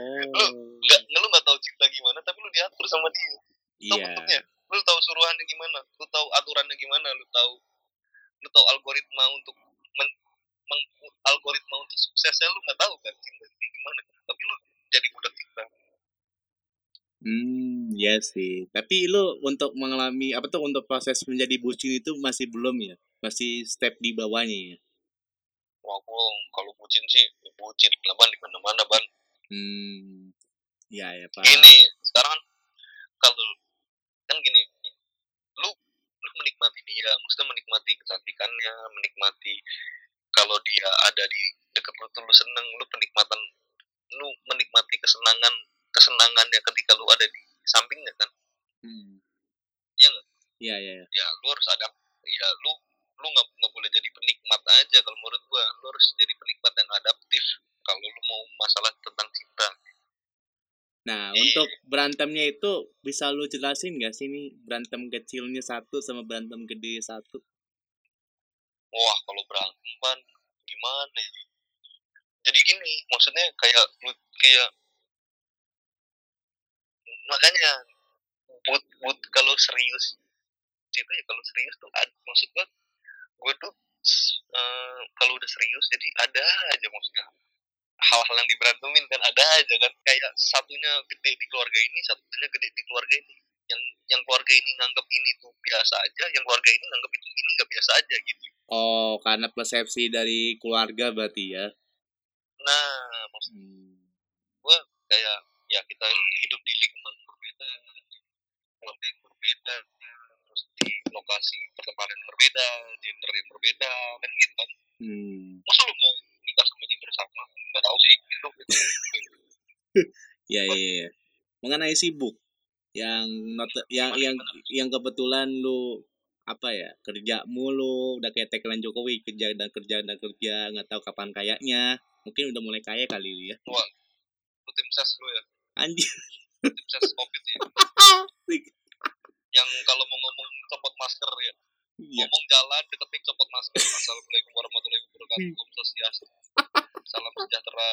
Oh.
Nggak lu nggak tahu cinta gimana tapi lu diatur sama dia. Tahu
iya.
bentuknya? Lu tahu suruhannya gimana? Lu tahu aturannya gimana? Lu tahu lu tahu algoritma untuk men, meng- algoritma untuk suksesnya lu nggak tahu kan cinta gimana. Tapi lu jadi budak cinta
Hmm, ya sih. Tapi lu untuk mengalami apa tuh untuk proses menjadi bucin itu masih belum ya? Masih step di bawahnya ya?
wah kalau bucin sih bucin lah ban di mana mana ban
Hmm. Ya ya, Pak.
gini sekarang kan kalau kan gini lu lu menikmati dia maksudnya menikmati kecantikannya menikmati kalau dia ada di dekat lu tuh lu seneng lu penikmatan lu menikmati kesenangan kesenangannya ketika lu ada di sampingnya kan
Hmm.
Iya nggak?
Iya, iya, iya.
ya lu harus ada ya lu lu nggak nggak boleh jadi penikmat aja kalau menurut gua lu harus jadi penikmat yang adaptif kalau lu mau masalah tentang cinta
Nah,
Iya.
untuk berantemnya itu bisa lu jelasin gak sih nih berantem kecilnya satu sama berantem gede satu?
wah kalau berantem ban gimana ya jadi gini maksudnya kayak kayak makanya but but kalau serius itu ya kalau serius tuh ada maksud gua gua tuh eh, kalau udah serius jadi ada aja maksudnya. Hal-hal yang diberantemin kan ada aja kan kayak satunya gede di keluarga ini satunya gede di keluarga ini. Yang yang keluarga ini nganggap ini tuh biasa aja yang keluarga ini nganggap itu ini nggak biasa aja gitu.
Oh, karena persepsi dari keluarga berarti ya.
Nah maksud
Hmm.
kayak ya kita hidup di lingkungan berbeda keluarga yang berbeda terus di lokasi pertemanan yang berbeda gender yang berbeda kan gitu kan
Hmm.
masa lu mau nikah sama gender sama nggak tahu sih gitu
Ya, ya, ya. Mengenai sibuk yang not yang yang yang kebetulan lu apa ya kerja mulu udah kayak tagline Jokowi kerja dan kerja dan kerja nggak tahu kapan kayaknya mungkin udah mulai kaya kali lu ya.
Lu tim ses lu ya?
Anjir
tim ses covid ya? Yang kalau mau ngomong copot masker ya?
Iya.
Ngomong jalan deket mic copot masker. Assalamualaikum warahmatullahi wabarakatuh. Om swastiastu. Salam sejahtera.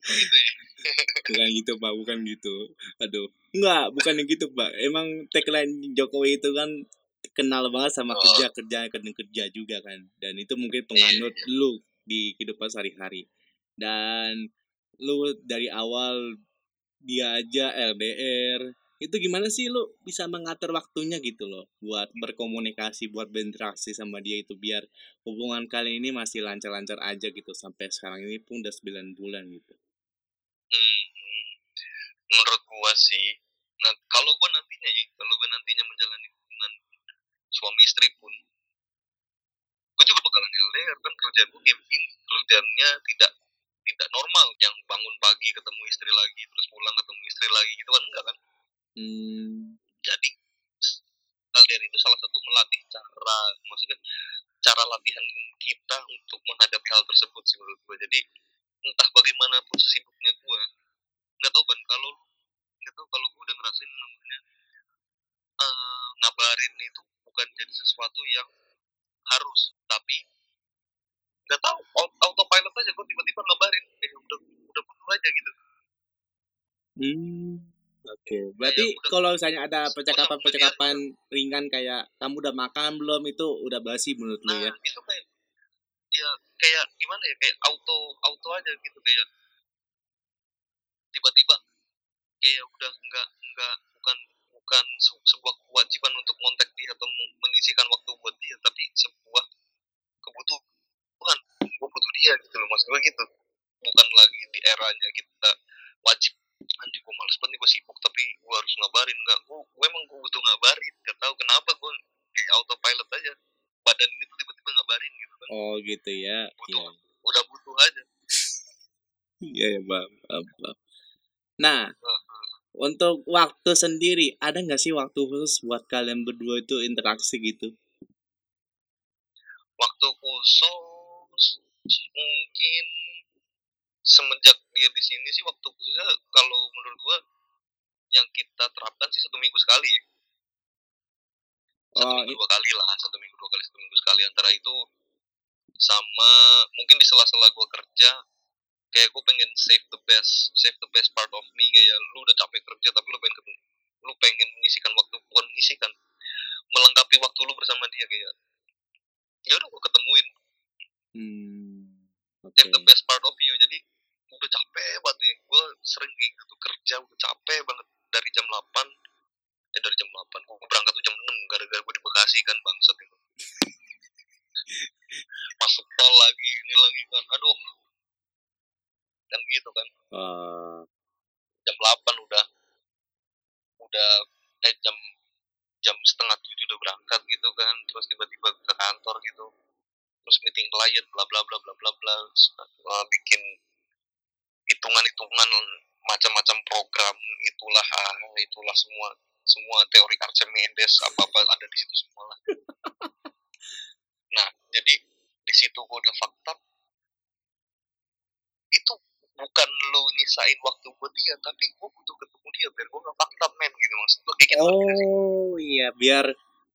Gitu ya.
Bukan gitu pak. Bukan gitu. Aduh. Nggak bukan yang gitu pak. Emang tagline Jokowi itu kan kenal banget sama
Oh.
kerja kerja kerja kerja juga kan. Dan itu mungkin penganut lu di kehidupan sehari-hari. Dan lu dari awal dia aja LDR itu gimana sih lu bisa mengatur waktunya gitu loh buat berkomunikasi buat berinteraksi sama dia itu biar hubungan kalian ini masih lancar-lancar aja gitu sampai sekarang ini pun udah 9 bulan gitu.
Hmm, menurut gua sih nah kalau gua nantinya ya kalau gua nantinya menjalani hubungan suami istri pun gua juga bakalan LDR kan kerjaan gua kayak begini kerjaannya tidak tidak normal yang bangun pagi ketemu istri lagi terus pulang ketemu istri lagi gitu kan enggak kan
hmm.
jadi LDR itu salah satu melatih cara maksudnya cara latihan kita untuk menghadapi hal tersebut sih menurut gue jadi entah bagaimanapun sibuknya gue nggak tahu kan kalau nggak tahu kalau gue udah ngerasain namanya uh, ngabarin itu bukan jadi sesuatu yang harus tapi nggak tahu autopilot aja gue tiba-tiba ngabarin eh, udah udah penuh aja gitu
hmm Oke, okay. berarti kalau misalnya ada percakapan-percakapan ringan kayak kamu udah makan belum itu udah basi menurut
nah,
lu ya?
itu kayak ya kayak gimana ya kayak auto auto aja gitu kayak tiba-tiba kayak udah enggak enggak bukan bukan sebuah kewajiban untuk kontak dia atau mengisikan waktu buat dia tapi sebuah kebutuhan gue butuh dia gitu loh maksud gue gitu. Bukan lagi di eranya kita wajib anjing gue males banget gue sibuk tapi gue harus ngabarin. Nggak gue gue emang gue butuh ngabarin gak tahu kenapa gue kayak autopilot aja badan ini tuh tiba-tiba ngabarin gitu kan.
Oh gitu ya
butuh
ya.
udah butuh aja.
Iya ya bang, bang, bang. nah uh, untuk waktu sendiri ada nggak sih waktu khusus buat kalian berdua itu interaksi gitu
waktu khusus mungkin semenjak dia di sini sih waktu khususnya kalau menurut gua yang kita terapkan sih satu minggu sekali ya. Satu oh, minggu dua kali lah, satu minggu dua kali, satu minggu sekali antara itu sama mungkin di sela-sela gua kerja kayak gue pengen save the best save the best part of me kayak lu udah capek kerja tapi lu pengen ketemu lu pengen mengisikan waktu bukan mengisikan melengkapi waktu lu bersama dia kayak ya. Udah gue ketemuin.
Hmm,
okay. save the best part of you jadi udah capek banget nih. Gue sering gitu kerja udah capek banget. Dari jam 8 ya dari jam 8 gue berangkat tuh jam 6 gara-gara gue di Bekasi kan bangsat itu. Masuk tol lagi ini lagi kan. Aduh kan gitu kan.
Uh.
jam 8 udah udah eh jam jam setengah tujuh udah berangkat gitu kan terus tiba-tiba ke kantor gitu. Terus meeting klien bla bla bla bla bla bla uh, bikin hitungan-hitungan macam-macam program itulah ah, itulah semua semua teori Archimedes apa apa ada di situ semua lah nah jadi di situ gue udah fakta itu bukan lu nisain waktu buat dia tapi gue butuh ketemu dia biar gue gak fakta men gitu maksud gue kayak gitu
oh iya biar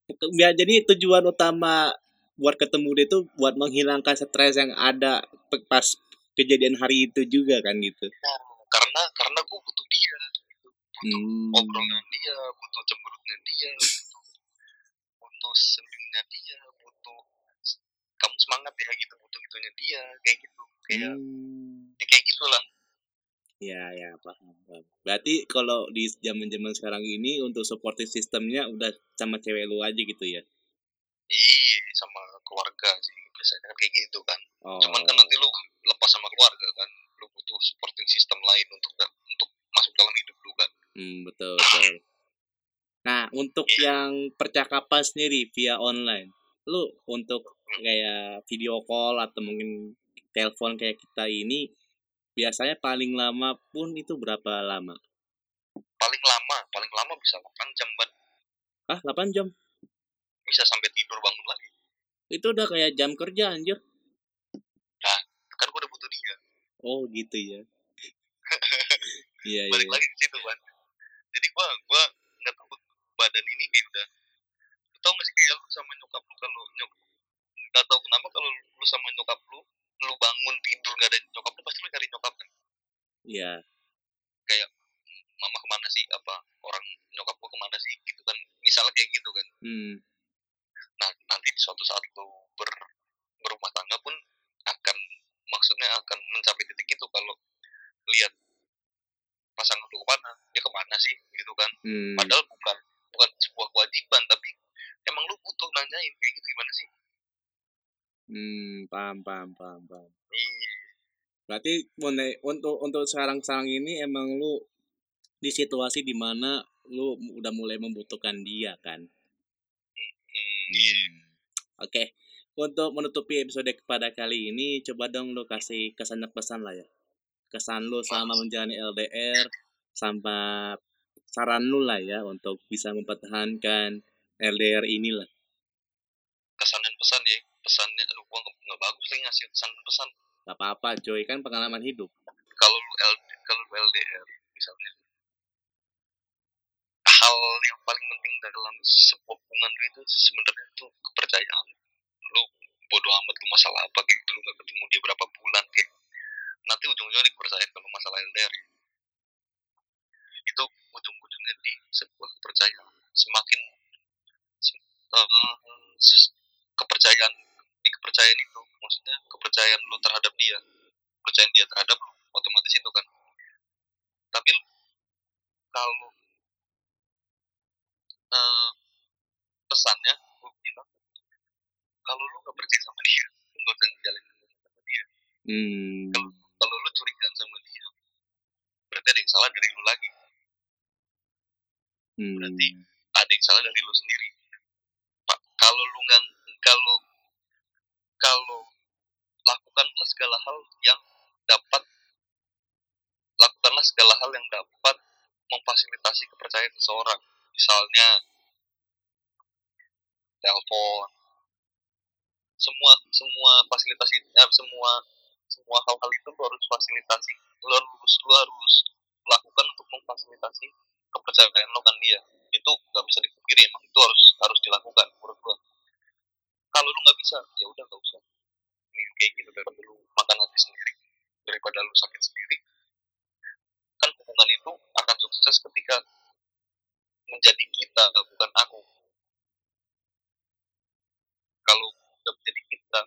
biar jadi tujuan utama buat ketemu dia itu buat menghilangkan stres yang ada pas kejadian hari itu juga kan gitu
nah, karena karena gue butuh dia gitu. butuh hmm. obrolan dia butuh cemberutnya dia butuh butuh senyumnya dia butuh kamu semangat ya gitu butuh itunya dia kayak gitu kayak hmm. ya, kayak gitulah
Ya, ya, paham, paham. Berarti kalau di zaman-zaman sekarang ini untuk supporting sistemnya udah sama cewek lu aja gitu ya?
Iya, sama keluarga sih biasanya kan kayak gitu kan. Oh. Cuman kan nanti lu lepas sama keluarga kan, lu butuh supporting system lain untuk untuk masuk dalam hidup lu kan.
Hmm, betul, betul. Nah, untuk yeah. yang percakapan sendiri via online, lu untuk hmm. kayak video call atau mungkin telepon kayak kita ini biasanya paling lama pun itu berapa lama?
Paling lama, paling lama bisa 8 jam, Ban.
Ah, 8 jam?
bisa sampai tidur bangun lagi
itu udah kayak jam kerja anjir
nah kan gue udah butuh dia
oh gitu ya iya
balik
iya.
lagi ke situ kan jadi gue gue nggak tahu badan ini lu tau gak sih kayak lu sama nyokap lu kalau nyokap nggak tahu kenapa kalau lu sama nyokap lu lu bangun tidur nggak ada nyokap lu pasti lu cari nyokap kan?
Iya.
Kayak mama ke mana sih? Apa orang nyokap gua ke mana sih? Gitu kan misalnya kayak gitu kan.
Hmm.
Nah nanti di suatu saat lu ber, berumah tangga pun akan maksudnya akan mencapai titik itu kalau lihat pasangan lu ke mana dia ke mana sih? Gitu kan.
Hmm.
padahal bukan bukan sebuah kewajiban tapi emang lu butuh nanyain kayak gitu gimana sih
Hmm, paham, paham, paham, paham.
iya
Berarti mone- untuk untuk sekarang-sekarang ini emang lu di situasi di mana lu udah mulai membutuhkan dia kan?
Hmm, iya
Oke, untuk menutupi episode pada kali ini, coba dong lu kasih kesan dan pesan lah ya. Kesan lu selama menjalani LDR, sampai saran lu lah ya untuk bisa mempertahankan LDR inilah.
kesan dan pesan ya pesannya. Aduh gua nggak nggak bagus lagi ngasih kesan dan pesan.
Gak apa-apa coy, kan pengalaman hidup.
kalau lu LD, kalau lu LDR misalnya. Hal yang paling penting dalam sebuah hubungan itu sebenarnya itu kepercayaan. Lu bodoh amat lu masalah apa kayak gitu lu gak ketemu dia berapa bulan kayak. Nanti ujung-ujungnya dipercaya kalau masalah LDR itu ujung-ujungnya di sebuah kepercayaan. Semakin se- s- kepercayaan kepercayaan itu. Maksudnya kepercayaan lu terhadap dia. Kepercayaan dia terhadap lu otomatis itu kan. Tapi kalau eh, pesannya gue bilang kalau lu gak percaya sama dia lu gak usah ngejalanin sama dia.
Hmm,
kalau lu curiga sama dia berarti ada yang salah dari lu lagi.
Hmm,
Berarti ada yang salah dari lu sendiri. Pak kalau lu nggak kalau kalau lakukanlah segala hal yang dapat lakukanlah segala hal yang dapat memfasilitasi kepercayaan seseorang. Misalnya telepon. Semua semua fasilitas eh, semua semua hal-hal itu lu harus fasilitasi. Lu harus lu harus lakukan untuk memfasilitasi kepercayaan lo kan dia. Itu nggak bisa dipungkiri emang itu harus harus dilakukan menurut gua kalau lu nggak bisa ya udah nggak usah. Ini kayak gitu daripada lu makan hati sendiri daripada lu sakit sendiri kan hubungan itu akan sukses ketika menjadi kita bukan aku. Kalau udah menjadi kita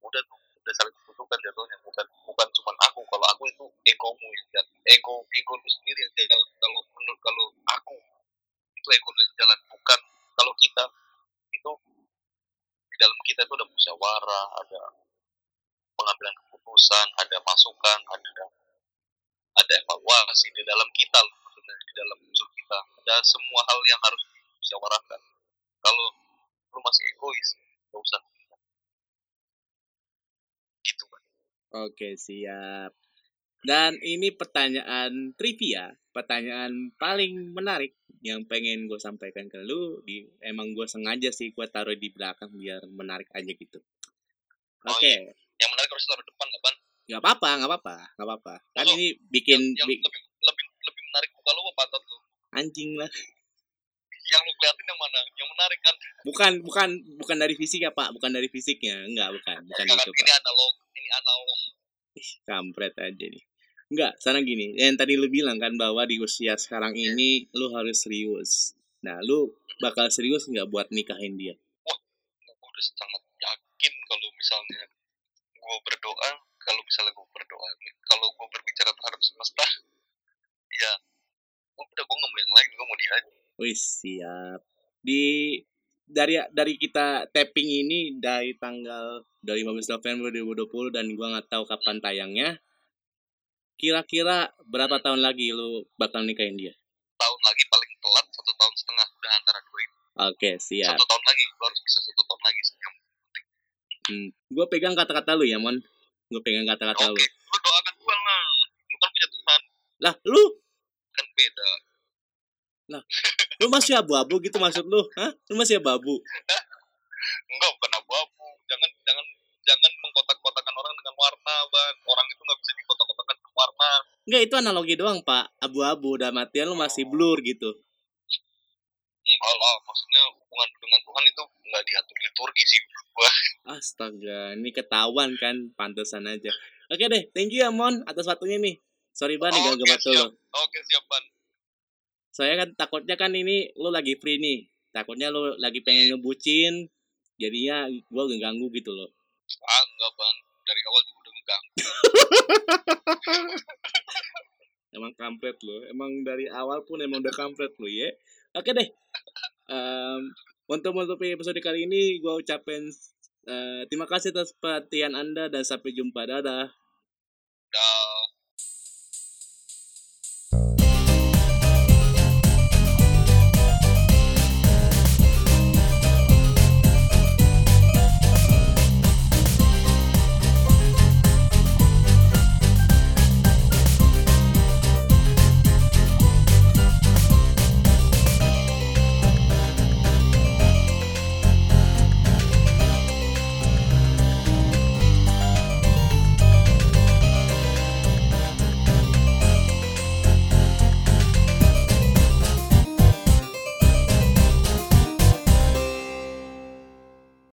udah tuh udah saling membutuhkan jatuhnya bukan bukan cuma aku. Kalau aku itu egomu yang jalan ego ego lu sendiri yang jalan kalau menurut kalau aku itu ego lu yang jalan. Bukan kalau kita dalam kita itu ada musyawarah ada pengambilan keputusan ada masukan ada ada evaluasi di dalam kita loh di dalam unsur kita. Ada semua hal yang harus dimusyawarahkan. Kalau lu masih egois gak usah. Gitu kan
Oke, siap. Dan ini pertanyaan trivia, pertanyaan paling menarik yang pengen gue sampaikan ke lu. Di, emang gue sengaja sih gue taruh di belakang biar menarik aja gitu.
Oh,
Oke,
yang menarik harus taruh depan kan
nggak apa-apa, nggak apa-apa, nggak apa-apa. Kan
Oh,
ini bikin
yang, yang
bi-
lebih lebih lebih menarik muka lu apa pantat lu
anjing lah.
yang lu keliatin yang mana yang menarik kan
Bukan, bukan, bukan dari fisik ya pak, bukan dari fisiknya, enggak, bukan, bukan itu pak.
ini analog ini analog
Ih, kampret aja nih. Enggak, sana gini. Yang tadi lu bilang kan bahwa di usia sekarang ini lu harus serius. Nah, lu bakal serius nggak buat nikahin dia?
gue udah sangat yakin kalau misalnya gue berdoa kalau misalnya gue berdoa kalau gue berbicara terhadap semesta ya udah gue nggak mau yang lain gue mau dia aja
Wih, siap. Di dari dari kita tapping ini dari tanggal dari 15 November 2020 dan gua nggak tahu kapan tayangnya. Kira-kira berapa tahun lagi lu bakal nikahin dia?
tahun lagi paling telat satu tahun setengah udah antara dua itu
Oke, siap.
satu tahun lagi lu harus bisa satu tahun lagi yang
Hmm. Gue pegang kata-kata lu ya, Mon. Gue pegang kata-kata
oke
lu.
lu doakan gue lah lu kan punya Tuhan
Lah, lu
kan beda
lu masih abu-abu gitu maksud lu? Hah? Lu masih abu-abu?
enggak bukan abu-abu jangan jangan jangan mengkotak-kotakan orang dengan warna ban orang itu nggak bisa warna
Enggak, itu analogi doang, Pak. Abu-abu dalam artian lu masih blur gitu.
enggak lah maksudnya hubungan dengan Tuhan itu nggak diatur liturgi sih menurut gua
Astaga, ini ketahuan kan, pantesan aja. Oke deh, thank you ya Mon atas waktunya nih. Sorry banget nih
Oke,
gak waktu lo.
oke siap ban
Soalnya kan takutnya kan ini lu lagi free nih. Takutnya lu lagi pengen ngebucin. Jadinya gua ngeganggu gitu loh.
ah enggak bang dari awal juga
emang kampret lo emang dari awal pun emang udah kampret lo ya. Oke deh um, untuk menutupi episode kali ini gue ucapin uh, terima kasih atas perhatian anda dan sampai jumpa. Dadah